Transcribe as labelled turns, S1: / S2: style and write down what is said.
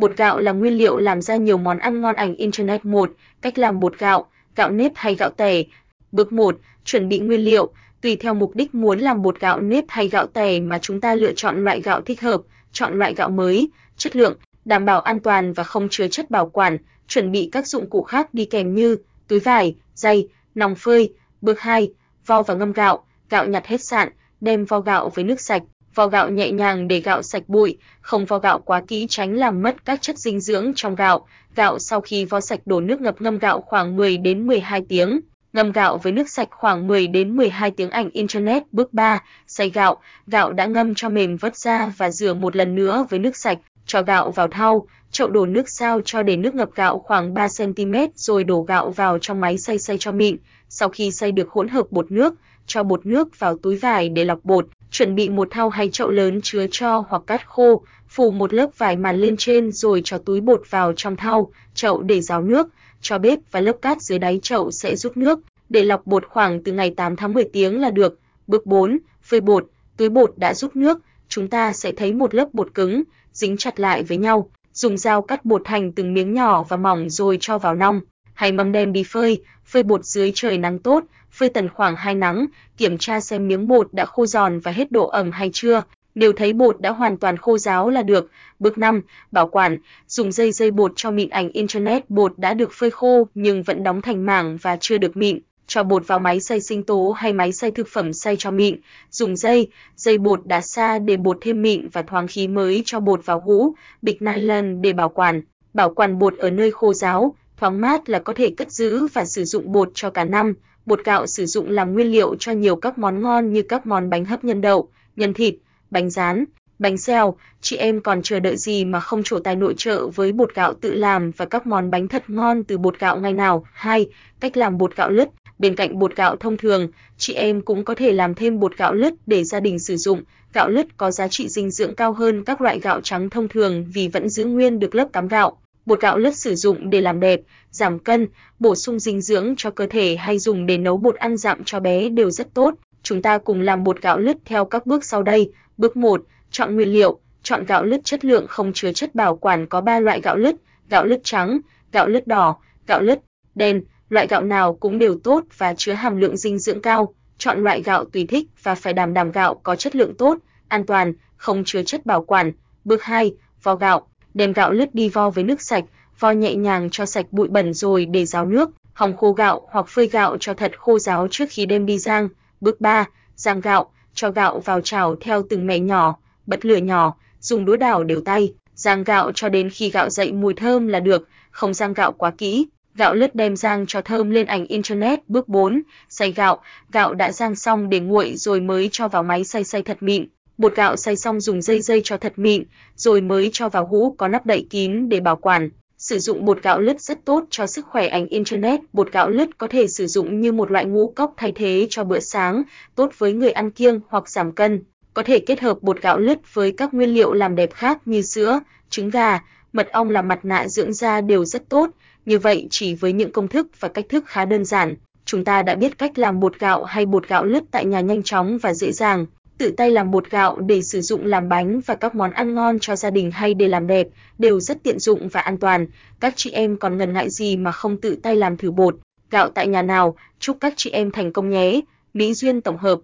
S1: Bột gạo là nguyên liệu làm ra nhiều món ăn ngon ảnh internet 1. Cách làm bột gạo, gạo nếp hay gạo tẻ. Bước 1. Chuẩn bị nguyên liệu. Tùy theo mục đích muốn làm bột gạo nếp hay gạo tẻ mà chúng ta lựa chọn loại gạo thích hợp, chọn loại gạo mới, chất lượng, đảm bảo an toàn và không chứa chất bảo quản, chuẩn bị các dụng cụ khác đi kèm như túi vải, dây, nòng phơi. Bước 2. Vo và ngâm gạo, gạo nhặt hết sạn, đem vo gạo với nước sạch, vo gạo nhẹ nhàng để gạo sạch bụi, không vo gạo quá kỹ tránh làm mất các chất dinh dưỡng trong gạo. Gạo sau khi vo sạch đổ nước ngập ngâm gạo khoảng 10 đến 12 tiếng. Ngâm gạo với nước sạch khoảng 10 đến 12 tiếng ảnh internet. Bước 3, xay gạo, gạo đã ngâm cho mềm vớt ra và rửa một lần nữa với nước sạch, cho gạo vào thau, chậu đổ nước sao cho để nước ngập gạo khoảng 3 cm rồi đổ gạo vào trong máy xay xay cho mịn. Sau khi xay được hỗn hợp bột nước, cho bột nước vào túi vải để lọc bột, chuẩn bị một thau hay chậu lớn chứa cho hoặc cát khô, phủ một lớp vải màn lên trên rồi cho túi bột vào trong thau, chậu để ráo nước, cho bếp và lớp cát dưới đáy chậu sẽ rút nước, để lọc bột khoảng từ ngày 8 tháng 10 tiếng là được. Bước 4, phơi bột, túi bột đã rút nước, chúng ta sẽ thấy một lớp bột cứng, dính chặt lại với nhau, dùng dao cắt bột thành từng miếng nhỏ và mỏng rồi cho vào nong, hay mâm đem đi phơi, phơi bột dưới trời nắng tốt, phơi tần khoảng 2 nắng, kiểm tra xem miếng bột đã khô giòn và hết độ ẩm hay chưa. Nếu thấy bột đã hoàn toàn khô ráo là được. Bước 5, bảo quản, dùng dây dây bột cho mịn ảnh internet bột đã được phơi khô nhưng vẫn đóng thành mảng và chưa được mịn. Cho bột vào máy xay sinh tố hay máy xay thực phẩm xay cho mịn. Dùng dây, dây bột đá xa để bột thêm mịn và thoáng khí mới cho bột vào hũ, bịch nylon để bảo quản. Bảo quản bột ở nơi khô ráo, thoáng mát là có thể cất giữ và sử dụng bột cho cả năm. Bột gạo sử dụng làm nguyên liệu cho nhiều các món ngon như các món bánh hấp nhân đậu, nhân thịt, bánh rán, bánh xèo. Chị em còn chờ đợi gì mà không trổ tài nội trợ với bột gạo tự làm và các món bánh thật ngon từ bột gạo ngày nào. 2. Cách làm bột gạo lứt. Bên cạnh bột gạo thông thường, chị em cũng có thể làm thêm bột gạo lứt để gia đình sử dụng. Gạo lứt có giá trị dinh dưỡng cao hơn các loại gạo trắng thông thường vì vẫn giữ nguyên được lớp cám gạo. Bột gạo lứt sử dụng để làm đẹp, giảm cân, bổ sung dinh dưỡng cho cơ thể hay dùng để nấu bột ăn dặm cho bé đều rất tốt. Chúng ta cùng làm bột gạo lứt theo các bước sau đây. Bước 1, chọn nguyên liệu, chọn gạo lứt chất lượng không chứa chất bảo quản có 3 loại gạo lứt, gạo lứt trắng, gạo lứt đỏ, gạo lứt đen, loại gạo nào cũng đều tốt và chứa hàm lượng dinh dưỡng cao. Chọn loại gạo tùy thích và phải đảm đảm gạo có chất lượng tốt, an toàn, không chứa chất bảo quản. Bước 2, vo gạo đem gạo lứt đi vo với nước sạch, vo nhẹ nhàng cho sạch bụi bẩn rồi để ráo nước, hòng khô gạo hoặc phơi gạo cho thật khô ráo trước khi đem đi rang. Bước 3, rang gạo, cho gạo vào chảo theo từng mẻ nhỏ, bật lửa nhỏ, dùng đũa đảo đều tay, rang gạo cho đến khi gạo dậy mùi thơm là được, không rang gạo quá kỹ. Gạo lứt đem rang cho thơm lên ảnh internet. Bước 4, xay gạo, gạo đã rang xong để nguội rồi mới cho vào máy xay xay thật mịn. Bột gạo xay xong dùng dây dây cho thật mịn, rồi mới cho vào hũ có nắp đậy kín để bảo quản. Sử dụng bột gạo lứt rất tốt cho sức khỏe ảnh internet. Bột gạo lứt có thể sử dụng như một loại ngũ cốc thay thế cho bữa sáng, tốt với người ăn kiêng hoặc giảm cân. Có thể kết hợp bột gạo lứt với các nguyên liệu làm đẹp khác như sữa, trứng gà, mật ong làm mặt nạ dưỡng da đều rất tốt. Như vậy chỉ với những công thức và cách thức khá đơn giản, chúng ta đã biết cách làm bột gạo hay bột gạo lứt tại nhà nhanh chóng và dễ dàng tự tay làm bột gạo để sử dụng làm bánh và các món ăn ngon cho gia đình hay để làm đẹp, đều rất tiện dụng và an toàn. Các chị em còn ngần ngại gì mà không tự tay làm thử bột gạo tại nhà nào? Chúc các chị em thành công nhé. Mỹ Duyên tổng hợp